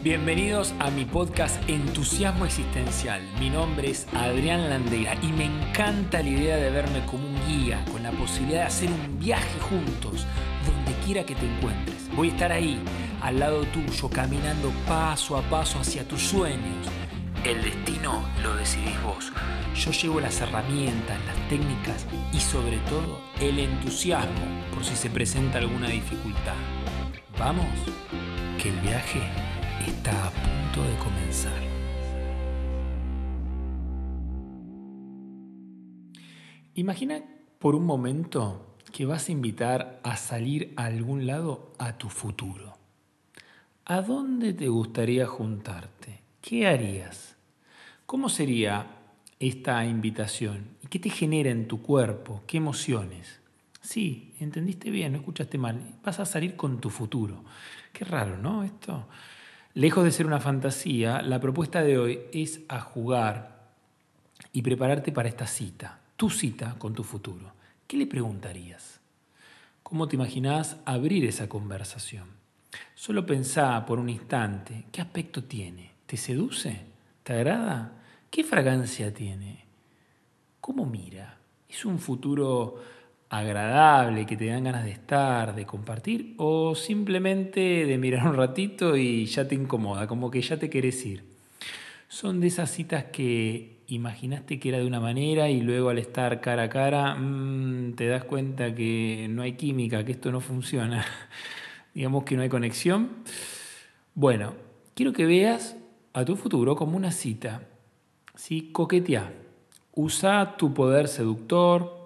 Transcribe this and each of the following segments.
Bienvenidos a mi podcast Entusiasmo Existencial. Mi nombre es Adrián Landera y me encanta la idea de verme como un guía, con la posibilidad de hacer un viaje juntos, donde quiera que te encuentres. Voy a estar ahí, al lado tuyo, caminando paso a paso hacia tus sueños. El destino lo decidís vos. Yo llevo las herramientas, las técnicas y sobre todo el entusiasmo por si se presenta alguna dificultad. Vamos, que el viaje está a punto de comenzar. Imagina por un momento que vas a invitar a salir a algún lado a tu futuro. ¿A dónde te gustaría juntarte? ¿Qué harías? ¿Cómo sería esta invitación? ¿Y qué te genera en tu cuerpo? ¿Qué emociones? Sí, entendiste bien, no escuchaste mal. Vas a salir con tu futuro. Qué raro, ¿no? Esto. Lejos de ser una fantasía, la propuesta de hoy es a jugar y prepararte para esta cita, tu cita con tu futuro. ¿Qué le preguntarías? ¿Cómo te imaginás abrir esa conversación? Solo pensá por un instante, ¿qué aspecto tiene? ¿Te seduce? ¿Te agrada? ¿Qué fragancia tiene? ¿Cómo mira? ¿Es un futuro agradable, que te dan ganas de estar, de compartir, o simplemente de mirar un ratito y ya te incomoda, como que ya te querés ir. Son de esas citas que imaginaste que era de una manera y luego al estar cara a cara mm, te das cuenta que no hay química, que esto no funciona, digamos que no hay conexión. Bueno, quiero que veas a tu futuro como una cita. ¿sí? Coquetea. Usa tu poder seductor,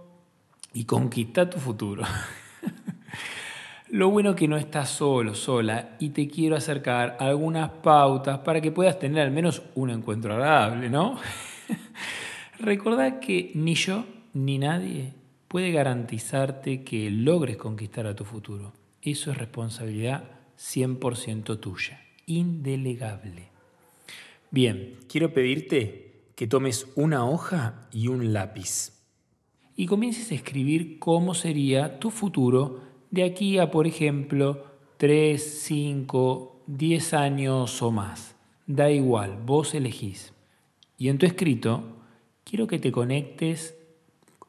y conquista tu futuro. Lo bueno que no estás solo, sola, y te quiero acercar algunas pautas para que puedas tener al menos un encuentro agradable, ¿no? Recordad que ni yo ni nadie puede garantizarte que logres conquistar a tu futuro. Eso es responsabilidad 100% tuya, indelegable. Bien, quiero pedirte que tomes una hoja y un lápiz y comiences a escribir cómo sería tu futuro de aquí a, por ejemplo, 3, 5, 10 años o más. Da igual, vos elegís. Y en tu escrito, quiero que te conectes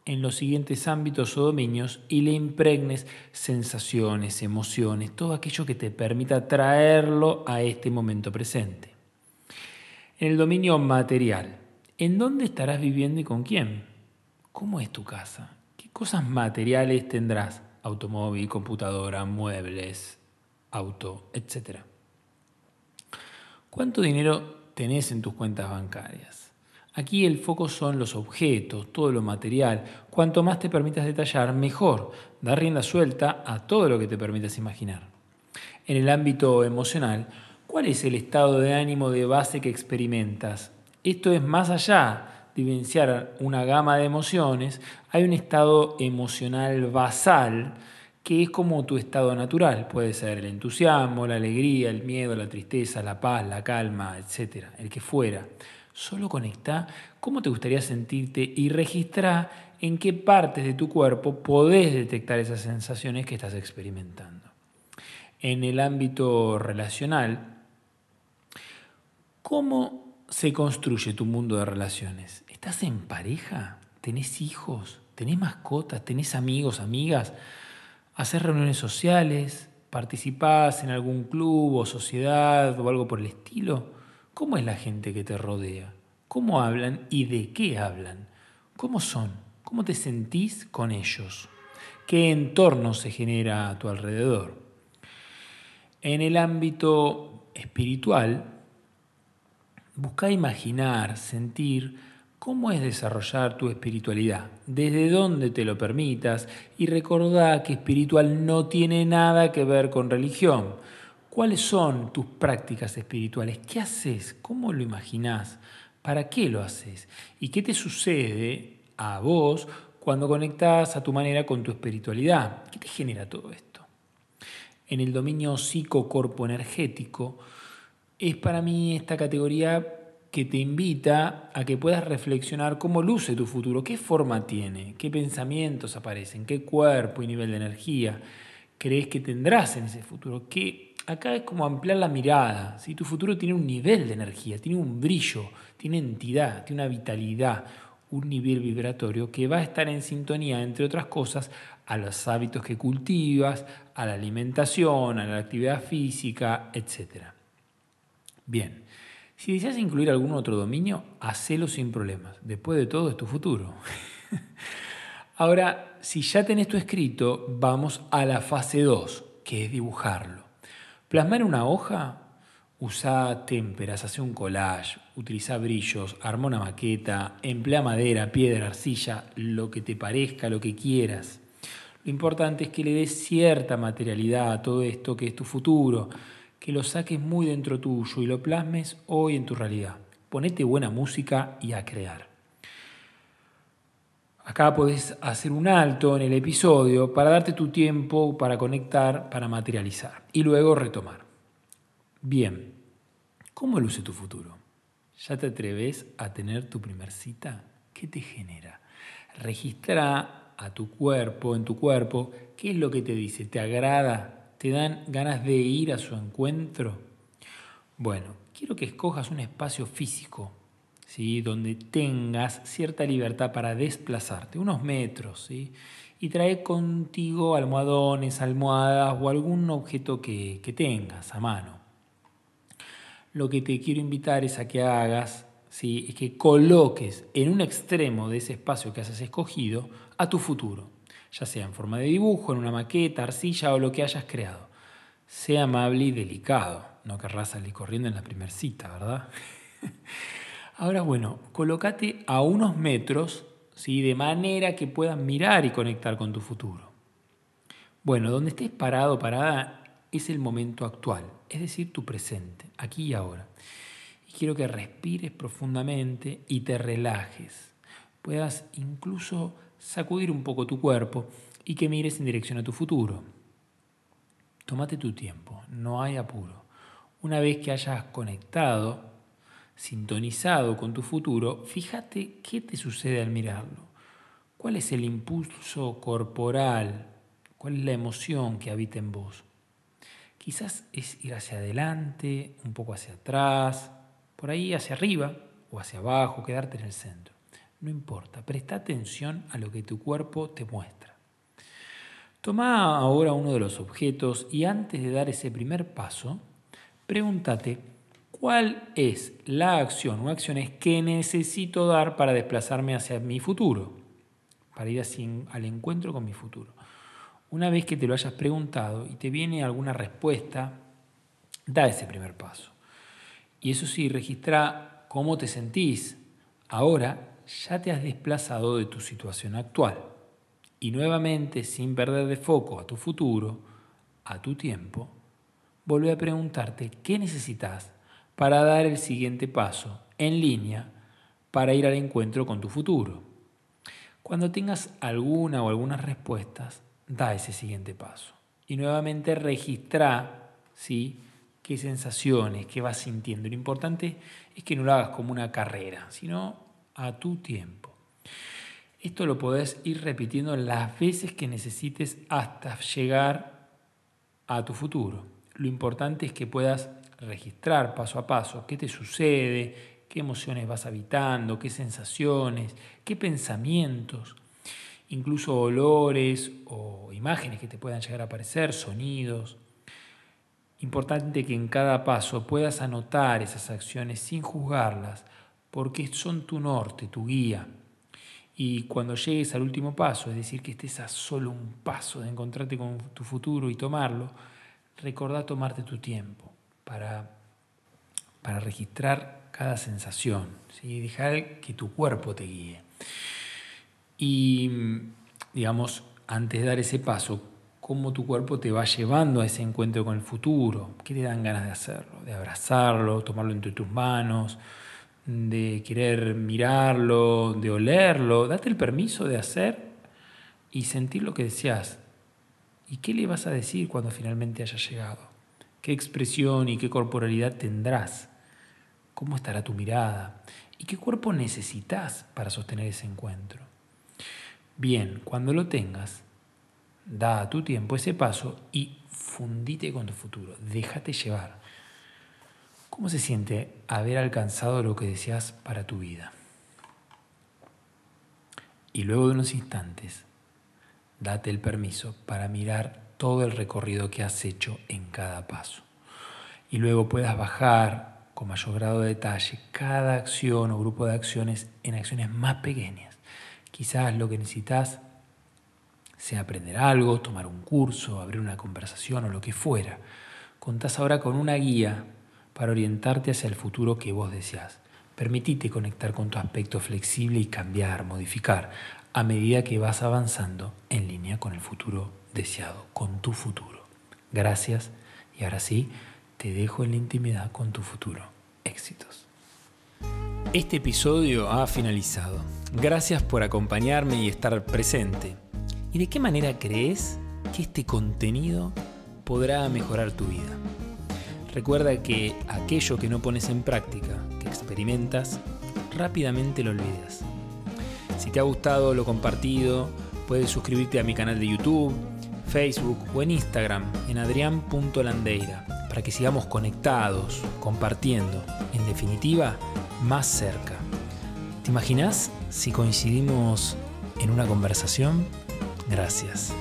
en los siguientes ámbitos o dominios y le impregnes sensaciones, emociones, todo aquello que te permita traerlo a este momento presente. En el dominio material, ¿en dónde estarás viviendo y con quién? ¿Cómo es tu casa? ¿Qué cosas materiales tendrás? Automóvil, computadora, muebles, auto, etc. ¿Cuánto dinero tenés en tus cuentas bancarias? Aquí el foco son los objetos, todo lo material. Cuanto más te permitas detallar, mejor. Da rienda suelta a todo lo que te permitas imaginar. En el ámbito emocional, ¿cuál es el estado de ánimo de base que experimentas? Esto es más allá vivenciar una gama de emociones, hay un estado emocional basal que es como tu estado natural. Puede ser el entusiasmo, la alegría, el miedo, la tristeza, la paz, la calma, etc. El que fuera. Solo conecta cómo te gustaría sentirte y registra en qué partes de tu cuerpo podés detectar esas sensaciones que estás experimentando. En el ámbito relacional, ¿cómo se construye tu mundo de relaciones? ¿Estás en pareja? ¿Tenés hijos? ¿Tenés mascotas? ¿Tenés amigos, amigas? ¿Haces reuniones sociales? ¿Participás en algún club o sociedad o algo por el estilo? ¿Cómo es la gente que te rodea? ¿Cómo hablan y de qué hablan? ¿Cómo son? ¿Cómo te sentís con ellos? ¿Qué entorno se genera a tu alrededor? En el ámbito espiritual, Busca imaginar, sentir cómo es desarrollar tu espiritualidad, desde donde te lo permitas y recordá que espiritual no tiene nada que ver con religión. ¿Cuáles son tus prácticas espirituales? ¿Qué haces? ¿Cómo lo imaginás? ¿Para qué lo haces? ¿Y qué te sucede a vos cuando conectas a tu manera con tu espiritualidad? ¿Qué te genera todo esto? En el dominio psicocorpo energético, es para mí esta categoría que te invita a que puedas reflexionar cómo luce tu futuro, qué forma tiene, qué pensamientos aparecen, qué cuerpo y nivel de energía crees que tendrás en ese futuro, qué acá es como ampliar la mirada. Si Tu futuro tiene un nivel de energía, tiene un brillo, tiene entidad, tiene una vitalidad, un nivel vibratorio que va a estar en sintonía, entre otras cosas, a los hábitos que cultivas, a la alimentación, a la actividad física, etc. Bien, si deseas incluir algún otro dominio, hacelo sin problemas. Después de todo es tu futuro. Ahora, si ya tenés tu escrito, vamos a la fase 2, que es dibujarlo. Plasmar una hoja, usa témperas, hace un collage, utiliza brillos, arma una maqueta, emplea madera, piedra, arcilla, lo que te parezca, lo que quieras. Lo importante es que le des cierta materialidad a todo esto que es tu futuro, que lo saques muy dentro tuyo y lo plasmes hoy en tu realidad. Ponete buena música y a crear. Acá podés hacer un alto en el episodio para darte tu tiempo para conectar, para materializar y luego retomar. Bien, ¿cómo luce tu futuro? ¿Ya te atreves a tener tu primer cita? ¿Qué te genera? Registra a tu cuerpo, en tu cuerpo, qué es lo que te dice, ¿te agrada? ¿Te dan ganas de ir a su encuentro? Bueno, quiero que escojas un espacio físico donde tengas cierta libertad para desplazarte, unos metros, ¿sí? y trae contigo almohadones, almohadas o algún objeto que, que tengas a mano. Lo que te quiero invitar es a que hagas, ¿sí? es que coloques en un extremo de ese espacio que has escogido a tu futuro, ya sea en forma de dibujo, en una maqueta, arcilla o lo que hayas creado. Sea amable y delicado, no querrás salir corriendo en la primera cita, ¿verdad? Ahora, bueno, colócate a unos metros, ¿sí? de manera que puedas mirar y conectar con tu futuro. Bueno, donde estés parado, parada, es el momento actual, es decir, tu presente, aquí y ahora. Y quiero que respires profundamente y te relajes. Puedas incluso sacudir un poco tu cuerpo y que mires en dirección a tu futuro. Tómate tu tiempo, no hay apuro. Una vez que hayas conectado sintonizado con tu futuro, fíjate qué te sucede al mirarlo. ¿Cuál es el impulso corporal? ¿Cuál es la emoción que habita en vos? Quizás es ir hacia adelante, un poco hacia atrás, por ahí hacia arriba o hacia abajo, quedarte en el centro. No importa, presta atención a lo que tu cuerpo te muestra. Toma ahora uno de los objetos y antes de dar ese primer paso, pregúntate ¿Cuál es la acción o acciones que necesito dar para desplazarme hacia mi futuro? Para ir al encuentro con mi futuro. Una vez que te lo hayas preguntado y te viene alguna respuesta, da ese primer paso. Y eso sí, registra cómo te sentís. Ahora ya te has desplazado de tu situación actual. Y nuevamente, sin perder de foco a tu futuro, a tu tiempo, vuelve a preguntarte qué necesitas para dar el siguiente paso en línea para ir al encuentro con tu futuro. Cuando tengas alguna o algunas respuestas, da ese siguiente paso. Y nuevamente registra ¿sí? qué sensaciones, qué vas sintiendo. Lo importante es que no lo hagas como una carrera, sino a tu tiempo. Esto lo podés ir repitiendo las veces que necesites hasta llegar a tu futuro. Lo importante es que puedas registrar paso a paso qué te sucede, qué emociones vas habitando, qué sensaciones, qué pensamientos, incluso olores o imágenes que te puedan llegar a aparecer, sonidos. Importante que en cada paso puedas anotar esas acciones sin juzgarlas, porque son tu norte, tu guía. Y cuando llegues al último paso, es decir, que estés a solo un paso de encontrarte con tu futuro y tomarlo, recordá tomarte tu tiempo para, para registrar cada sensación, ¿sí? dejar que tu cuerpo te guíe. Y, digamos, antes de dar ese paso, cómo tu cuerpo te va llevando a ese encuentro con el futuro, qué te dan ganas de hacerlo, de abrazarlo, tomarlo entre tus manos, de querer mirarlo, de olerlo, date el permiso de hacer y sentir lo que deseas. ¿Y qué le vas a decir cuando finalmente haya llegado? qué expresión y qué corporalidad tendrás, cómo estará tu mirada y qué cuerpo necesitas para sostener ese encuentro. Bien, cuando lo tengas, da a tu tiempo ese paso y fundite con tu futuro, déjate llevar. ¿Cómo se siente haber alcanzado lo que deseas para tu vida? Y luego de unos instantes, date el permiso para mirar todo el recorrido que has hecho en cada paso. Y luego puedas bajar con mayor grado de detalle cada acción o grupo de acciones en acciones más pequeñas. Quizás lo que necesitas sea aprender algo, tomar un curso, abrir una conversación o lo que fuera. Contás ahora con una guía para orientarte hacia el futuro que vos deseas. Permitite conectar con tu aspecto flexible y cambiar, modificar, a medida que vas avanzando en línea con el futuro deseado, con tu futuro. Gracias y ahora sí, te dejo en la intimidad con tu futuro. Éxitos. Este episodio ha finalizado. Gracias por acompañarme y estar presente. ¿Y de qué manera crees que este contenido podrá mejorar tu vida? Recuerda que aquello que no pones en práctica, que experimentas, rápidamente lo olvidas. Si te ha gustado lo compartido, puedes suscribirte a mi canal de YouTube, Facebook o en Instagram en adrián.landeira para que sigamos conectados, compartiendo, en definitiva, más cerca. ¿Te imaginas si coincidimos en una conversación? Gracias.